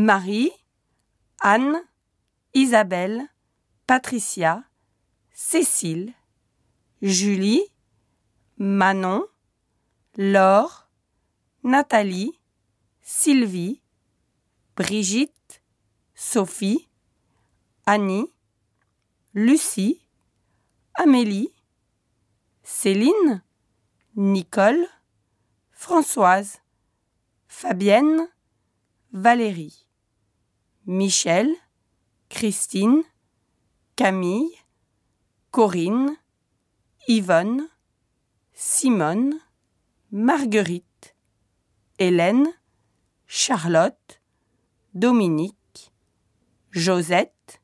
Marie, Anne, Isabelle, Patricia, Cécile, Julie, Manon, Laure, Nathalie, Sylvie, Brigitte, Sophie, Annie, Lucie, Amélie, Céline, Nicole, Françoise, Fabienne, Valérie, Michel, Christine, Camille, Corinne, Yvonne, Simone, Marguerite, Hélène, Charlotte, Dominique, Josette,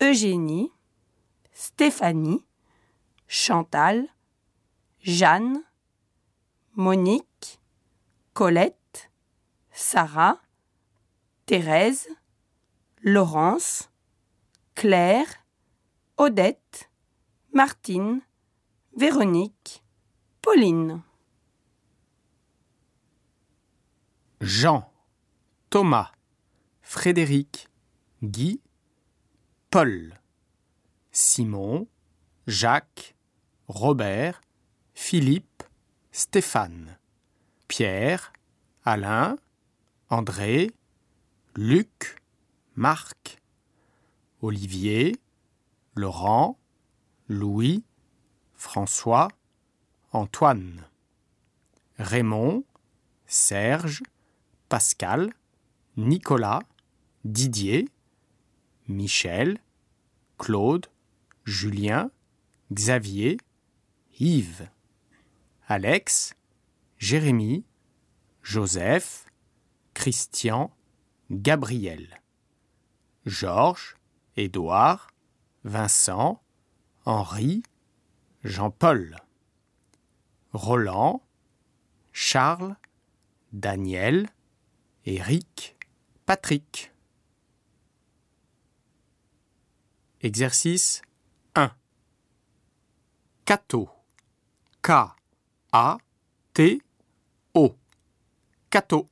Eugénie, Stéphanie, Chantal, Jeanne, Monique, Colette, Sarah, Thérèse, Laurence, Claire, Odette, Martine, Véronique, Pauline. Jean, Thomas, Frédéric, Guy, Paul, Simon, Jacques, Robert, Philippe, Stéphane, Pierre, Alain, André, Luc, Marc, Olivier, Laurent, Louis, François, Antoine, Raymond, Serge, Pascal, Nicolas, Didier, Michel, Claude, Julien, Xavier, Yves, Alex, Jérémie, Joseph, Christian, Gabriel, Georges, Édouard, Vincent, Henri, Jean-Paul, Roland, Charles, Daniel, Éric, Patrick. Exercice 1. Cato. K-A-T-O. Cato.